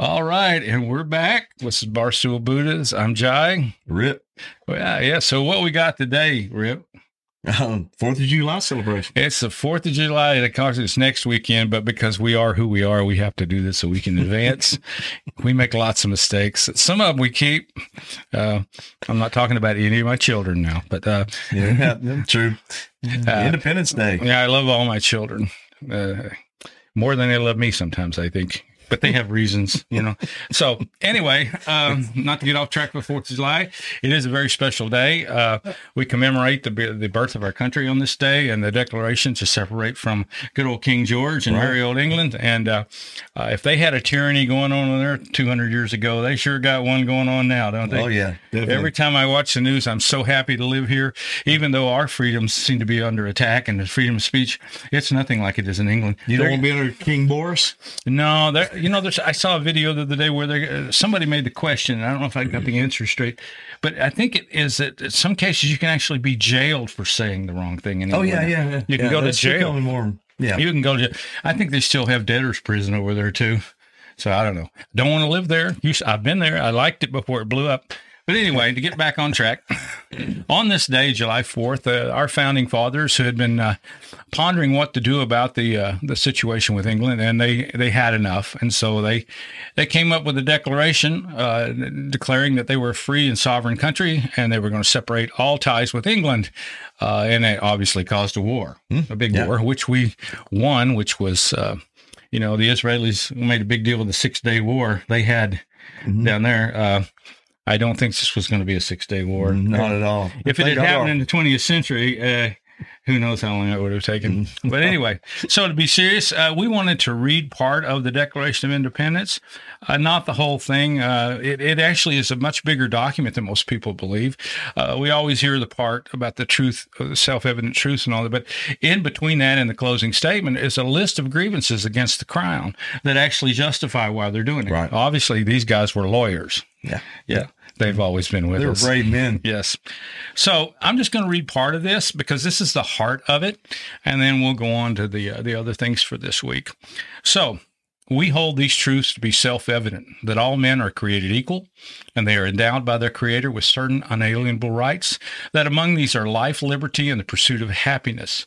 All right, and we're back. This is Barstool Buddhas. I'm Jai. Rip. Well, yeah, yeah. So what we got today, Rip? Um, Fourth of July celebration. It's the Fourth of July. Of course, it's next weekend, but because we are who we are, we have to do this a week in advance. we make lots of mistakes. Some of them we keep. Uh, I'm not talking about any of my children now, but uh, Yeah, true. Uh, Independence Day. yeah, I love all my children uh, more than they love me. Sometimes I think. But they have reasons, you know. So anyway, um, not to get off track with Fourth of July, it is a very special day. Uh, we commemorate the the birth of our country on this day and the Declaration to separate from good old King George and Right. merry old England. And uh, uh, if they had a tyranny going on there 200 years ago, they sure got one going on now, don't they? Oh yeah, definitely. Every time I watch the news, I'm so happy to live here, even though our freedoms seem to be under attack and the freedom of speech, it's nothing like it is in England. you don't want to be under King Boris. no, there, you know, there's, I saw a video the other day where they, uh, somebody made the question. and I don't know if I got the answer straight, but I think it is that in some cases you can actually be jailed for saying the wrong thing. In Oh yeah, yeah. yeah. You can Yeah, go to jail. More. Yeah. You can go to. I think they still have debtors prison over there too. So I don't know. Don't want to live there. You, I've been there. I liked it before it blew up. But anyway, to get back on track, on this day, July fourth, uh, our founding fathers who had been uh, pondering what to do about the uh, the situation with England, and they they had enough, and so they they came up with a declaration uh, declaring that they were a free and sovereign country, and they were going to separate all ties with England, uh, and it obviously caused a war, a big yeah. war, which we won, which was. Uh, you know, the Israelis made a big deal of the Six Day War they had Mhm. down there. I don't think this was going to be a Six Day War. Not at all. If it had happened in the 20th century, uh, who knows how long it would have taken. But anyway, so to be serious, uh, we wanted to read part of the Declaration of Independence, uh, not the whole thing. Uh, it, it actually is a much bigger document than most people believe. Uh, we always hear the part about the truth, uh, the self evident truth, and all that. But in between that and the closing statement is a list of grievances against the crown that actually justify why they're doing it. Right. Obviously, these guys were lawyers. yeah, Yeah. They've always been with they were us. They're brave men. Yes. So I'm just going to read part of this because this is the heart of it, and then we'll go on to the uh, the other things for this week. So we hold these truths to be self-evident that all men are created equal, and they are endowed by their Creator with certain unalienable rights. That among these are life, liberty, and the pursuit of happiness.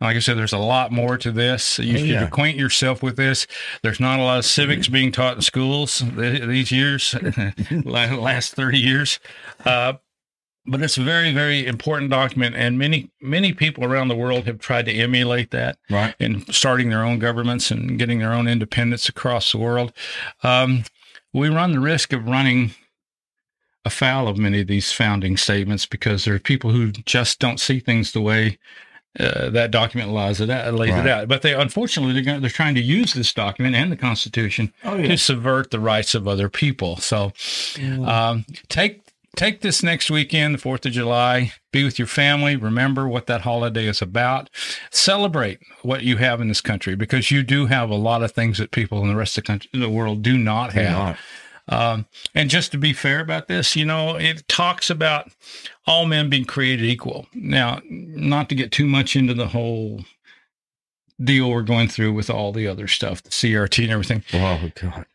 Like I said, there's a lot more to this. You should yeah. acquaint yourself with this. There's not a lot of civics being taught in schools these years, last 30 years. Uh, but it's a very, very important document, and many, many people around the world have tried to emulate that Right. in starting their own governments and getting their own independence across the world. Um, we run the risk of running afoul of many of these founding statements because there are people who just don't see things the way uh, that document lays it out. Lays Right. it out. But they unfortunately they're, going, they're trying to use this document and the Constitution Oh to subvert the rights of other people. So um, take take this next weekend, the Fourth of July. Be with your family. Remember what that holiday is about. Celebrate what you have in this country because you do have a lot of things that people in the rest of the country, the world, do not have. Um, and just to be fair about this, you know, it talks about all men being created equal. Now, not to get too much into the whole deal we're going through with all the other stuff, the CRT and everything. Oh God.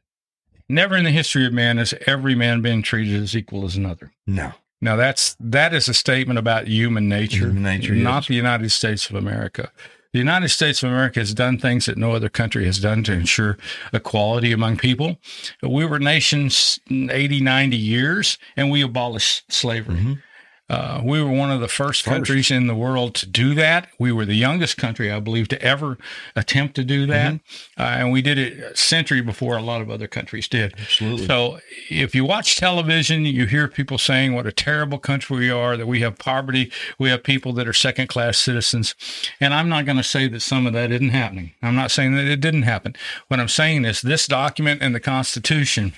Never in the history of man has every man been treated as equal as another. No. Now that's that is a statement about human nature, Human nature, not yes. the United States of America. The United States of America has done things that no other country has done to ensure equality among people. We were nations 80, 90 years, and we abolished slavery. Mhm. Uh, we were one of the first, First. countries in the world to do that. We were the youngest country, I believe, to ever attempt to do that. Mm-hmm. Uh, and we did it a century before a lot of other countries did. Absolutely. So if you watch television, you hear people saying what a terrible country we are, that we have poverty, we have people that are second class citizens. And I'm not going to say that some of that isn't happening. I'm not saying that it didn't happen. What I'm saying is this document and the Constitution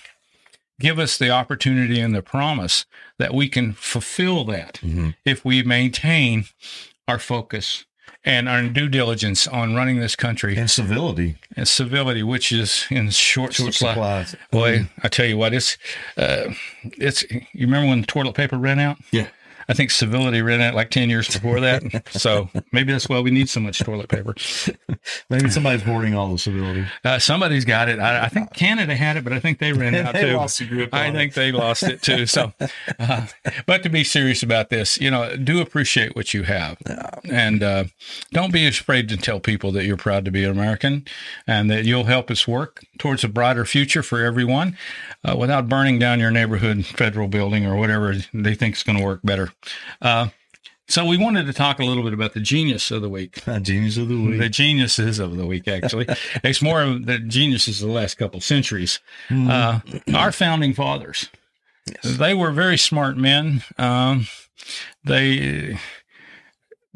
give us the opportunity and the promise that we can fulfill that if we maintain our focus and our due diligence on running this country And civility. and civility, which is in short, Short supply. supplies. Boy, I tell you what, it's uh, it's. You remember when the toilet paper ran out? Yeah. I think civility ran out like ten years before that. so maybe that's why we need so much toilet paper. Maybe somebody's hoarding all the civility. Uh, somebody's got it. I, I think Canada had it, but I think they ran out They too. lost the grip I think they lost it too. So, uh, but to be serious about this, you know, do appreciate what you have, and uh, don't be afraid to tell people that you're proud to be an American, and that you'll help us work towards a brighter future for everyone, uh, without burning down your neighborhood federal building or whatever they think is going to work better. Uh, so we wanted to talk a little bit about the genius of the week. Genius of the week. The geniuses of the week, actually. it's more of the geniuses of the last couple centuries. Uh, our founding fathers. They were very smart men. Um, they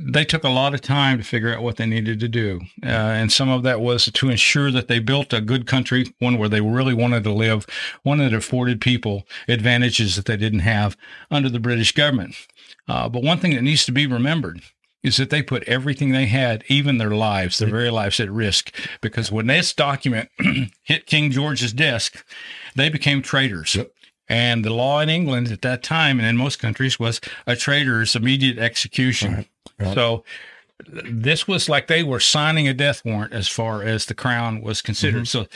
they took a lot of time to figure out what they needed to do, uh, and some of that was to ensure that they built a good country, one where they really wanted to live, one that afforded people advantages that they didn't have under the British government. Uh, but one thing that needs to be remembered is that they put everything they had, even their lives, their very lives, at risk. Because when this document hit King George's desk, they became traitors. Yep. And the law in England at that time and in most countries was a traitor's immediate execution. right. So this was like they were signing a death warrant as far as the crown was considered. So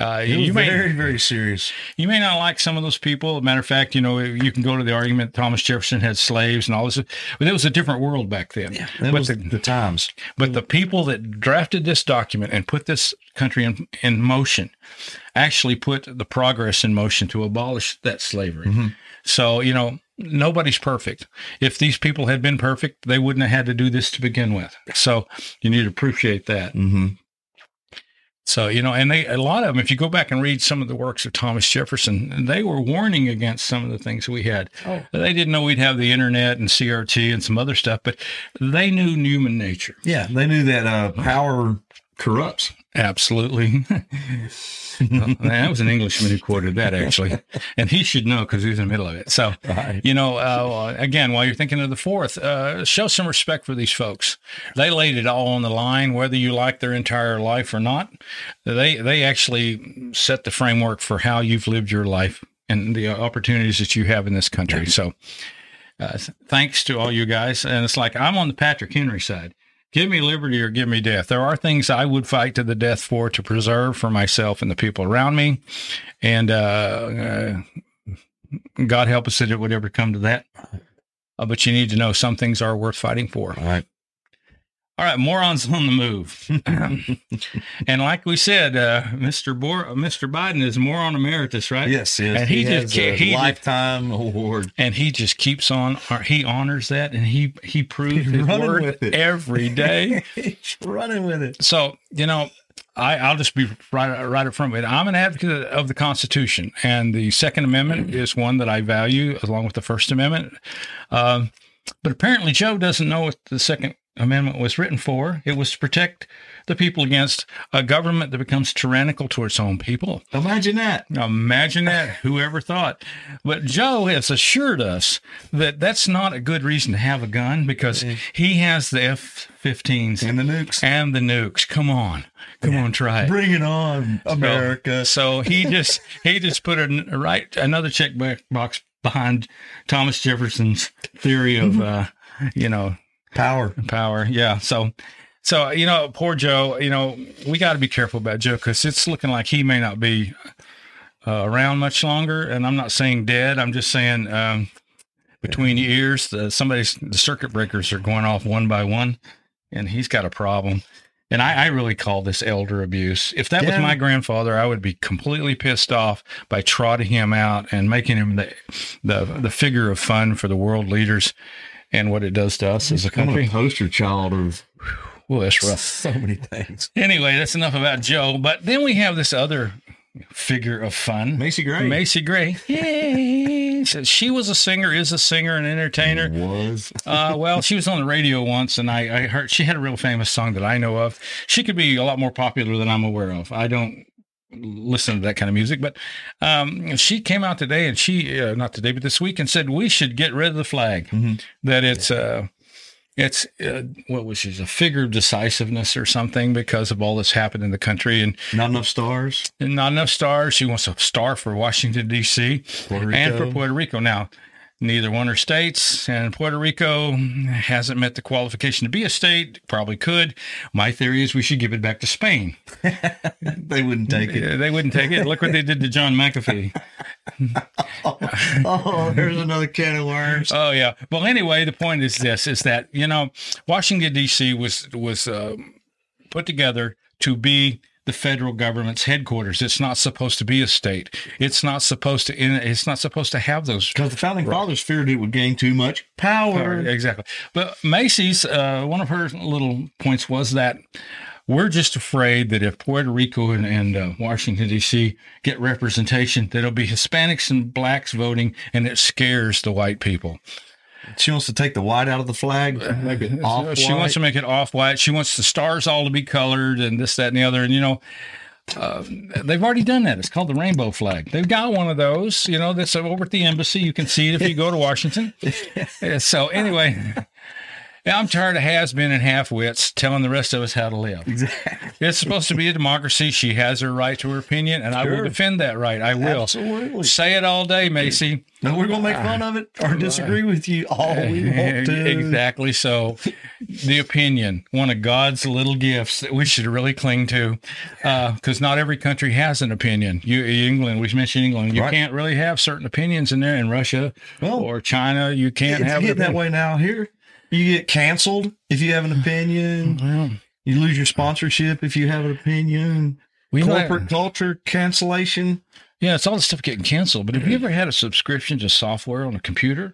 uh, It was you may very, very serious. you may not like some of those people. Matter of fact, you know, you can go to the argument Thomas Jefferson had slaves and all this, but it was a different world back then. That but, was the, the times. but the people that drafted this document and put this country in, in motion actually put the progress in motion to abolish that slavery. So, you know, nobody's perfect. If these people had been perfect, they wouldn't have had to do this to begin with. So you need to appreciate that. Mm-hmm. So, you know, and they, a lot of them, if you go back and read some of the works of Thomas Jefferson, they were warning against some of the things we had. Oh. They didn't know we'd have the internet and CRT and some other stuff, but they knew human nature. Yeah, they knew that uh, power corrupts. Absolutely. that was an Englishman who quoted that, actually. And he should know because he was in the middle of it. So, Right. you know, uh, again, while you're thinking of the fourth, uh, show some respect for these folks. They laid it all on the line, whether you like their entire life or not. They they actually set the framework for how you've lived your life and the opportunities that you have in this country. So, uh, thanks to all you guys. And it's like I'm on the Patrick Henry side. Give me liberty or give me death. There are things I would fight to the death for to preserve for myself and the people around me. And uh, uh, God help us that it would ever come to that. Uh, but you need to know some things are worth fighting for. All right. All right, morons on the move. and like we said, uh, Mr. Bor- Mr. Biden is moron emeritus, right? Yes, yes. And he has just can't- a he lifetime award. and he just keeps on he honors that and he he proves He's his running word with it. every day He's running with it. so you know I, I'll just be right, right up front with it. I'm an advocate of the Constitution, and the Second Amendment is one that I value, along with the First Amendment. Um, but apparently, Joe doesn't know what the Second Amendment was written for. It was to protect the people against a government that becomes tyrannical towards its own people. Imagine that. Imagine that. Whoever thought? But Joe has assured us that that's not a good reason to have a gun because he has the F-15s And the nukes. and the nukes. Come on, come on, try it. Bring it on, America. So he just he just put a right another check box behind Thomas Jefferson's theory of uh, you know Power. power. Yeah. So, so you know, poor Joe. You know, we got to be careful about Joe because it's looking like he may not be uh, around much longer. And I'm not saying dead. I'm just saying um, between ears, the, somebody's the circuit breakers are going off one by one, and he's got a problem. And I, I really call this elder abuse. If that was my grandfather, I would be completely pissed off by trotting him out and making him the the the figure of fun for the world leaders and what it does to us as a I'm a country. poster child of Well, that's rough. so many things. Anyway, that's enough about Joe. But then we have this other figure of fun, Macy Gray. Macy Gray. Yay! So she was a singer, is a singer, and entertainer. was. Uh, well, she was on the radio once, and I, I heard she had a real famous song that I know of. She could be a lot more popular than I'm aware of. I don't listen to that kind of music. But um, she came out today, and she uh, not today, but this week, and said we should get rid of the flag. Mhm. That it's uh, it's uh, what was she a figure of decisiveness or something because of all that's happened in the country and, Not enough stars. and not enough stars. She wants a star for Washington D.C. And for Puerto Rico. Now, neither one are states, and Puerto Rico hasn't met the qualification to be a state. Probably could. My theory is we should give it back to Spain. they wouldn't take it. They wouldn't take it. Look what they did to John McAfee. oh, there's another can of worms. Oh yeah. Well, anyway, the point is this: is that you know Washington D.C. was was um, put together to be the federal government's headquarters. It's not supposed to be a state. It's not supposed to. It's not supposed to have those Because the founding fathers feared it would gain too much power. Exactly. But Macy's, uh, one of her little points was that we're just afraid that if Puerto Rico and, and uh, Washington, D.C. get representation, that it'll be Hispanics and blacks voting and it scares the white people. She wants to take the white out of the flag, make it off She wants to make it off white. She wants the stars all to be colored and this, that, and the other. And, you know, uh, they've already done that. It's called the rainbow flag. They've got one of those, you know, that's over at the embassy. You can see it if you go to Washington. So, anyway, I'm tired of has been and half wits telling the rest of us how to live. Exactly. It's supposed to be a democracy. She has her right to her opinion, and I will defend that right. I will. Absolutely. Say it all day, Macy. No, we're gonna make fun of it or disagree with you all we want to. Exactly. So, the opinion, one of God's little gifts that we should really cling to, uh, because not every country has an opinion. You, England, we mentioned England. You Right. can't really have certain opinions in there. In Russia Well, or China, you can't it's have getting that way now. Here, you get canceled if you have an opinion. Oh, well, You lose your sponsorship if you have an opinion. we might- Corporate culture cancellation. Yeah, it's all the stuff getting canceled. But have you ever had a subscription to software on a computer?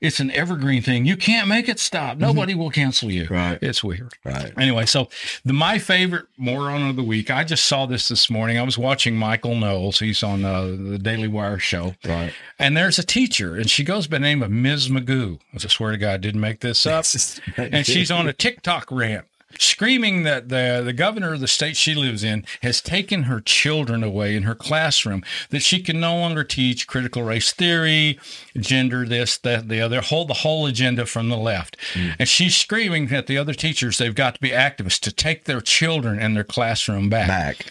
It's an evergreen thing. You can't make it stop. Nobody will cancel you. Right. It's weird. Right. Anyway, so the my favorite moron of the week. I just saw this this morning. I was watching Michael Knowles. He's on uh, the Daily Wire show, Right. and there's a teacher, and she goes by the name of Ms. Magoo. I swear to God, I didn't make this up. and she's on a TikTok rant. Screaming that the the governor of the state she lives in has taken her children away in her classroom, that she can no longer teach critical race theory, gender this, that, the other, hold the whole agenda from the left. Mm. And she's screaming at the other teachers they've got to be activists to take their children and their classroom back. back.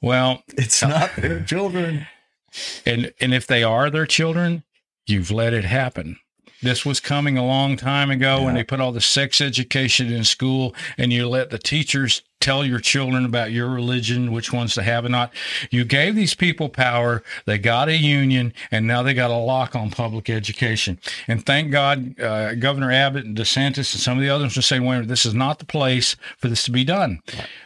Well, It's uh, not their children. and and if they are their children, you've let it happen. This was coming a long time ago when they put all the sex education in school and you let the teachers tell your children about your religion, which ones to have and not. You gave these people power. They got a union and now they got a lock on public education. And thank God, uh, Governor Abbott and DeSantis and some of the others are saying, wait, a minute, this is not the place for this to be done.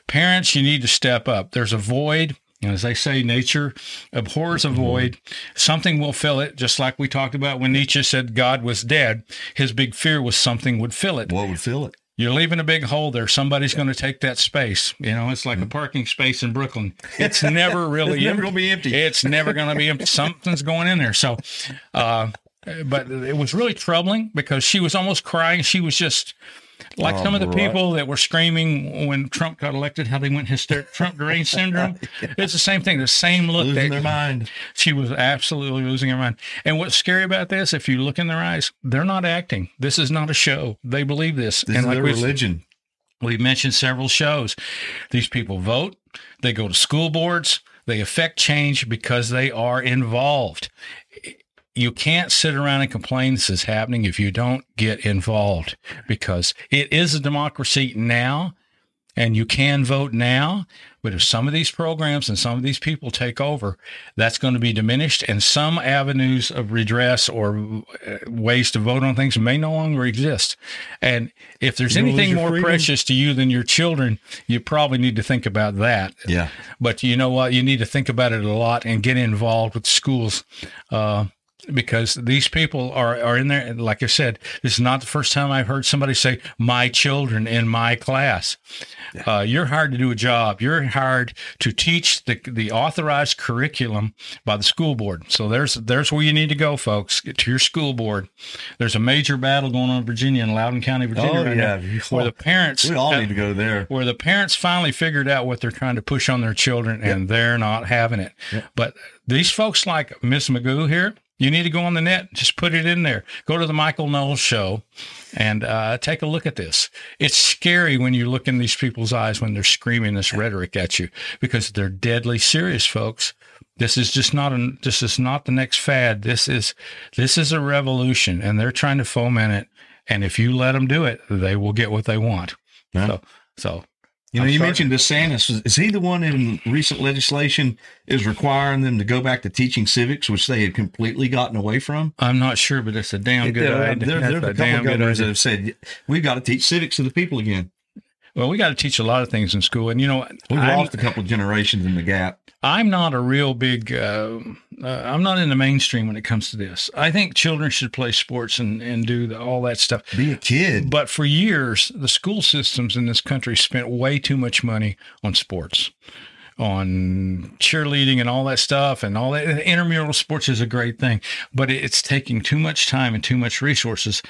Parents, you need to step up. There's a void. And as they say, nature abhors a void. Something will fill it, just like we talked about when Nietzsche said God was dead. His big fear was something would fill it. What would fill it? You're leaving a big hole there. Somebody's going to take that space. You know, it's like a parking space in Brooklyn. It's never really It's never empty. gonna be empty. It's never going to be empty. Something's going in there. So, uh, but it was really troubling because she was almost crying. She was just like Oh, some of the right. people that were screaming when Trump got elected, how they went hysterical, Trump deranged syndrome. It's the same thing, the same look. Losing that- their mind. she was absolutely losing her mind. And what's scary about this, if you look in their eyes, they're not acting. This is not a show. They believe this. This and is their religion. we've mentioned several shows, these people vote, they go to school boards, they affect change because they are involved. You can't sit around and complain this is happening if you don't get involved because it is a democracy now and you can vote now. But if some of these programs and some of these people take over, that's going to be diminished, and some avenues of redress or uh, ways to vote on things may no longer exist. And if there's gonna anything more freedom. precious to you than your children, you probably need to think about that. Yeah. But you know what? You need to think about it a lot and get involved with schools. Uh, because these people are, are in there. Like I said, this is not the first time I've heard somebody say, my children in my class. Uh, you're hired to do a job. You're hired to teach the, the authorized curriculum by the school board. So there's, there's where you need to go, folks, Get to your school board. There's a major battle going on in Virginia, in Loudoun County, Virginia, Oh, right yeah. now, where the parents, We all need to go there. where the parents finally figured out what they're trying to push on their children and they're not having it. But these folks like Miss Magoo here, you need to go on the net, just put it in there. Go to the Michael Knowles show and uh, take a look at this. It's scary when you look in these people's eyes when they're screaming this rhetoric at you because they're deadly serious, folks. This is just not an, this is not the next fad. This is this is a revolution and they're trying to foment it. And if you let them do it, they will get what they want. Yeah. So so You know, I'm you sorry. mentioned DeSantis. Is- Is he the one in recent legislation is requiring them to go back to teaching civics, which they had completely gotten away from? I'm not sure, but it's a damn good there, idea. there, That's there's a a couple damn of good governors that have said we've got to teach civics to the people again. Well, we got to teach a lot of things in school, and you know, I'm, lost a couple of generations in the gap. I'm not a real big. Uh, uh, I'm not in the mainstream when it comes to this. I think children should play sports and and do the, all that stuff. Be a kid. But for years, the school systems in this country spent way too much money on sports, on cheerleading and all that stuff, and all that. Intramural sports is a great thing, but it's taking too much time and too much resources.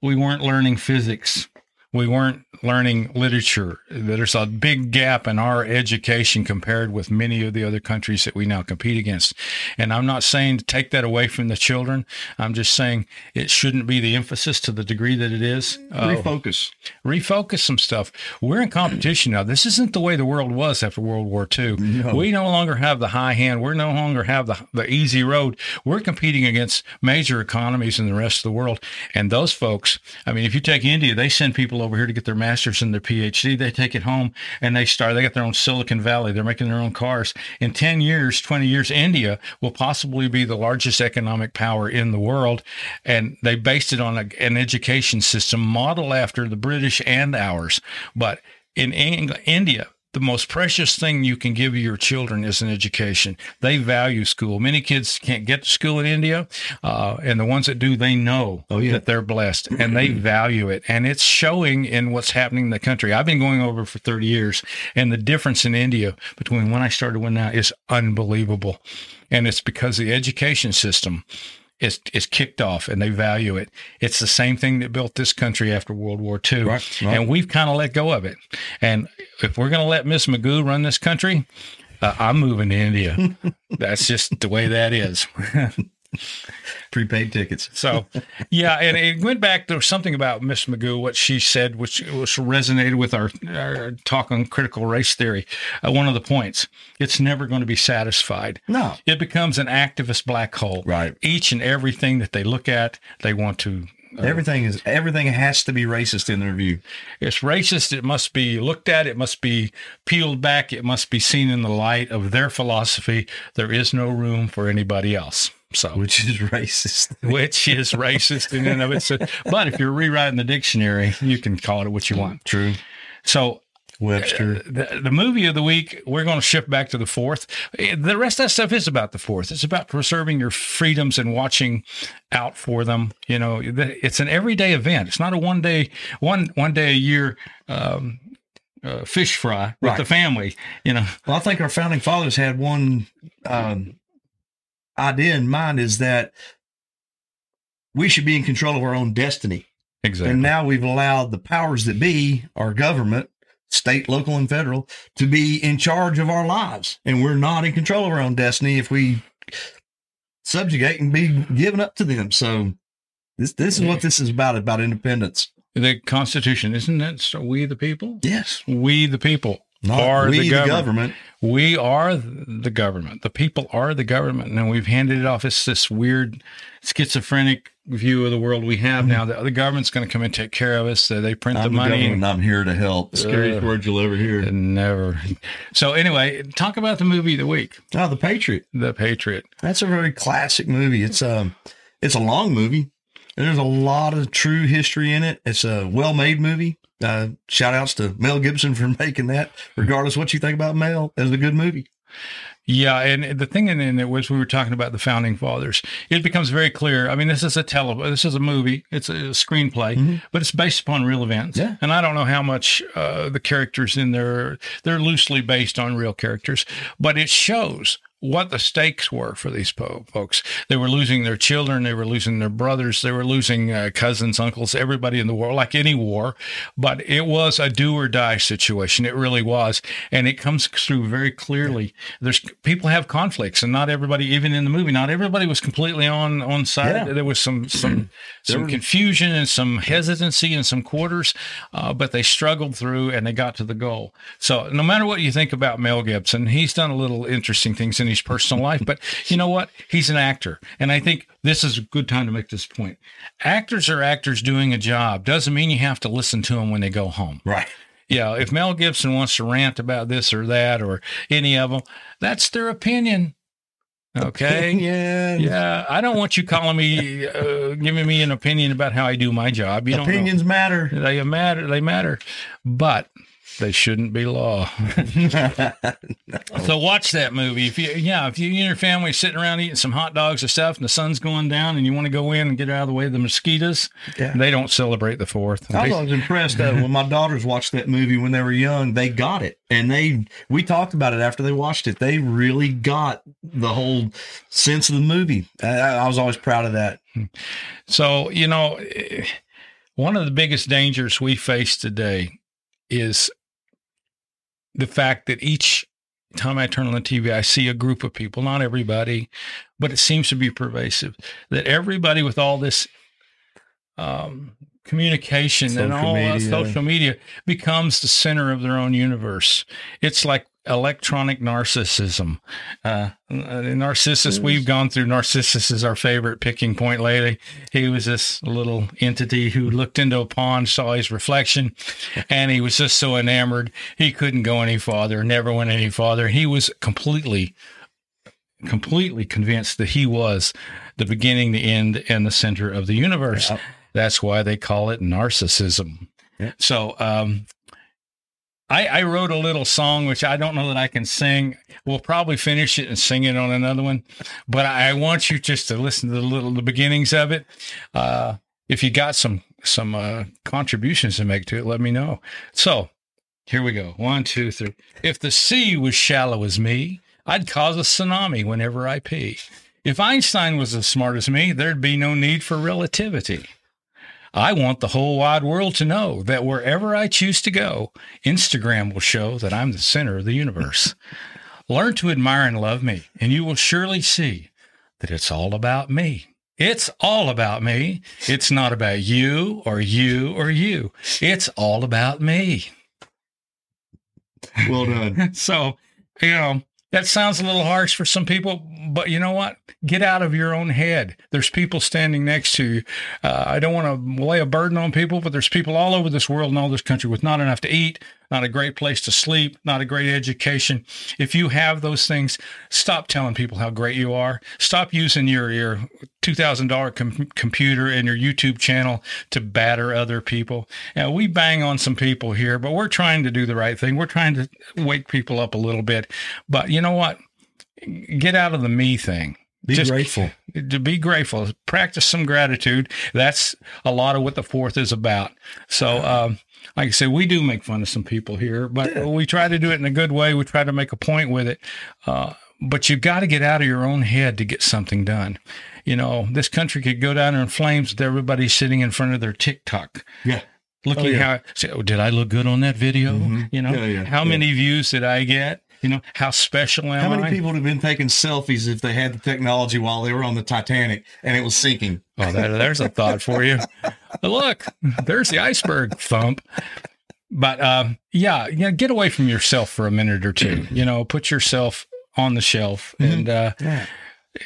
We weren't learning physics. We weren't learning literature. There's a big gap in our education compared with many of the other countries that we now compete against. And I'm not saying to take that away from the children. I'm just saying it shouldn't be the emphasis to the degree that it is. Uh, Refocus. refocus some stuff. We're in competition now. This isn't the way the world was after World War II. No. We no longer have the high hand. We no longer have the, the easy road. We're competing against major economies in the rest of the world. And those folks, I mean, if you take India, they send people over here to get their master's and their PhD. They take it home and they start, they got their own Silicon Valley. They're making their own cars. In 10 years, 20 years, India will possibly be the largest economic power in the world. And they based it on a, an education system modeled after the British and ours. But in India, the most precious thing you can give your children is an education. They value school. Many kids can't get to school in India, uh, and the ones that do, they know Oh, yeah. that they're blessed and they value it. And it's showing in what's happening in the country. I've been going over for 30 years, and the difference in India between when I started and now is unbelievable. And it's because the education system is is kicked off and they value it. It's the same thing that built this country after World War II. Right, right. And we've kind of let go of it. And if we're going to let Miss Magoo run this country, uh, I'm moving to India. That's just the way that is. Prepaid tickets. So, yeah, and it went back. to something about Miss Magoo, what she said, which was resonated with our, our talk on critical race theory. Uh, one of the points: it's never going to be satisfied. No. It becomes an activist black hole. Right. Each and everything that they look at, they want to. uh, Everything is everything has to be racist in their view. it's racist. It must be looked at. It must be peeled back. It must be seen in the light of their philosophy. There is no room for anybody else. So, Which is racist. which is racist in and of itself. But if you're rewriting the dictionary, you can call it what you want. True. So Webster. the, the movie of the week, we're going to shift back to the fourth. The rest of that stuff is about the fourth. It's about preserving your freedoms and watching out for them. You know, it's an everyday event. It's not a one day, one one day a year um, uh, fish fry with Right. the family. You know, Well, I think our founding fathers had one um, idea in mind is that we should be in control of our own destiny. exactly. And now we've allowed the powers that be, our government, state, local, and federal, to be in charge of our lives. And we're not in control of our own destiny if we subjugate and be given up to them. So this this is what this is about, about independence. the Constitution, isn't it? So we the people. Yes. We the people Not are we, the the government. We are the government. The people are the government, and we've handed it off. It's this weird, schizophrenic view of the world we have now. That the government's going to come and take care of us. That they print Mm-hmm. I'm the the, money. government. I'm here to help. Scariest Uh, word you'll ever hear. never. So anyway, talk about the movie of the week, Oh, The Patriot. The Patriot. That's a very classic movie. It's um it's a long movie. And there's a lot of true history in it. It's a well-made movie. Uh, shout outs to Mel Gibson for making that. Regardless what you think about Mel, it's a good movie. Yeah, and the thing in, in it was we were talking about the founding fathers. It becomes very clear. I mean, this is a tele, this is a movie, it's a screenplay, but it's based upon real events. Yeah. And I don't know how much uh, the characters in there they're loosely based on real characters, but it shows what the stakes were for these po- folks. They were losing their children, they were losing their brothers, they were losing uh, cousins, uncles, everybody in the world, like any war. But it was a do or die situation. It really was, and it comes through very clearly. There's people have conflicts, and not everybody, even in the movie, not everybody was completely on on side. Yeah. There was some some some confusion and some hesitancy in some quarters, uh, but they struggled through and they got to the goal. So no matter what you think about Mel Gibson, he's done a little interesting things in his personal life, but you know what? He's an actor. And I think this is a good time to make this point. Actors are actors doing a job. Doesn't mean you have to listen to them when they go home. Right. Yeah, if Mel Gibson wants to rant about this or that or any of them, that's their opinion. Okay. Yeah. Yeah, I don't want you calling me, uh, giving me an opinion about how I do my job. You Opinions matter. They matter. They matter, but they shouldn't be law. so watch that movie. If you, yeah, if you and your family are sitting around eating some hot dogs or stuff, and the sun's going down, and you want to go in and get out of the way of the mosquitoes, Yeah. they don't celebrate the Fourth. I They- was impressed uh, when my daughters watched that movie when they were young. They got it, and they we talked about it after they watched it. They really got the whole sense of the movie. I, I was always proud of that. So, you know, eh, one of the biggest dangers we face today is the fact that each time I turn on the TV, I see a group of people, not everybody, but it seems to be pervasive, that everybody with all this um, communication and all uh, media. social media becomes the center of their own universe. It's like electronic narcissism. Uh, Narcissus, we've gone through Narcissus is our favorite picking point lately. He was this little entity who looked into a pond, saw his reflection, and he was just so enamored he couldn't go any farther, never went any farther. He was completely, completely convinced that he was the beginning, the end, and the center of the universe. Yeah. That's why they call it narcissism. Yeah. So, um, I, I wrote a little song, which I don't know that I can sing. We'll probably finish it and sing it on another one, but I want you just to listen to the little the beginnings of it. Uh, if you got some some uh, contributions to make to it, let me know. So here we go. One, two, three. If the sea was shallow as me, I'd cause a tsunami whenever I pee. If Einstein was as smart as me, there'd be no need for relativity. I want the whole wide world to know that wherever I choose to go, Instagram will show that I'm the center of the universe. Learn to admire and love me, and you will surely see that it's all about me. It's all about me. It's not about you or you or you. It's all about me. Well done. So, you know, that sounds a little harsh for some people, but you know what? Get out of your own head. There's people standing next to you. Uh, I don't want to lay a burden on people, but there's people all over this world and all this country with not enough to eat, not a great place to sleep, not a great education. If you have those things, stop telling people how great you are. Stop using your your two thousand dollar com- computer and your YouTube channel to batter other people. Now, we bang on some people here, but we're trying to do the right thing. We're trying to wake people up a little bit. But you know what? Get out of the me thing. Be Just- grateful. To be grateful, practice some gratitude. That's a lot of what the fourth is about. So, um, like I said, we do make fun of some people here, but we try to do it in a good way. We try to make a point with it. Uh, but you've got to get out of your own head to get something done. You know, this country could go down in flames with everybody sitting in front of their TikTok. Yeah. Looking Oh, yeah. how say, oh, did I look good on that video? Mhm. You know, Yeah, yeah, how yeah. many views did I get? You know, how special am I? How many I? people would have been taking selfies if they had the technology while they were on the Titanic and it was sinking? Oh, that, there's a thought for you. Look, there's the iceberg thump. But um, yeah, yeah, get away from yourself for a minute or two. You know, put yourself on the shelf, Mhm. and uh, Yeah.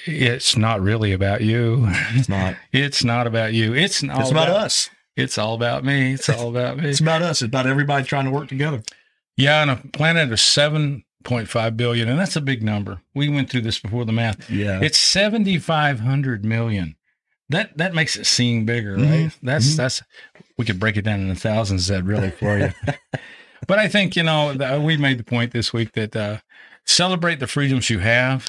it's not really about you. It's not. It's not about you. It's all It's about us. It's all about me. It's all about me. It's about us. It's about everybody trying to work together. Yeah, on a planet of seven point five billion, and that's a big number. We went through this before the math. Yeah. It's seventy five hundred million. That that makes it seem bigger, right? Mhm. That's Mhm. that's we could break it down into thousands. That really for you. but I think you know we made the point this week that uh, celebrate the freedoms you have.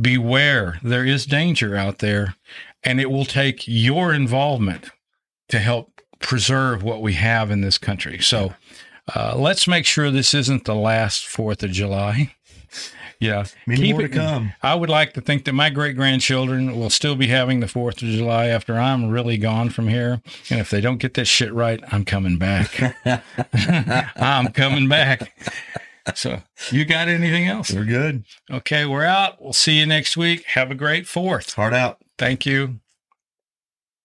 Beware, there is danger out there, and it will take your involvement to help preserve what we have in this country. So uh, let's make sure this isn't the last Fourth of July. Yeah, Many more to come. I would like to think that my great grandchildren will still be having the Fourth of July after I'm really gone from here. And if they don't get that shit right, I'm coming back. I'm coming back. So, you got anything else? We're good. Okay, we're out. We'll see you next week. Have a great Fourth. Heart out. Thank you.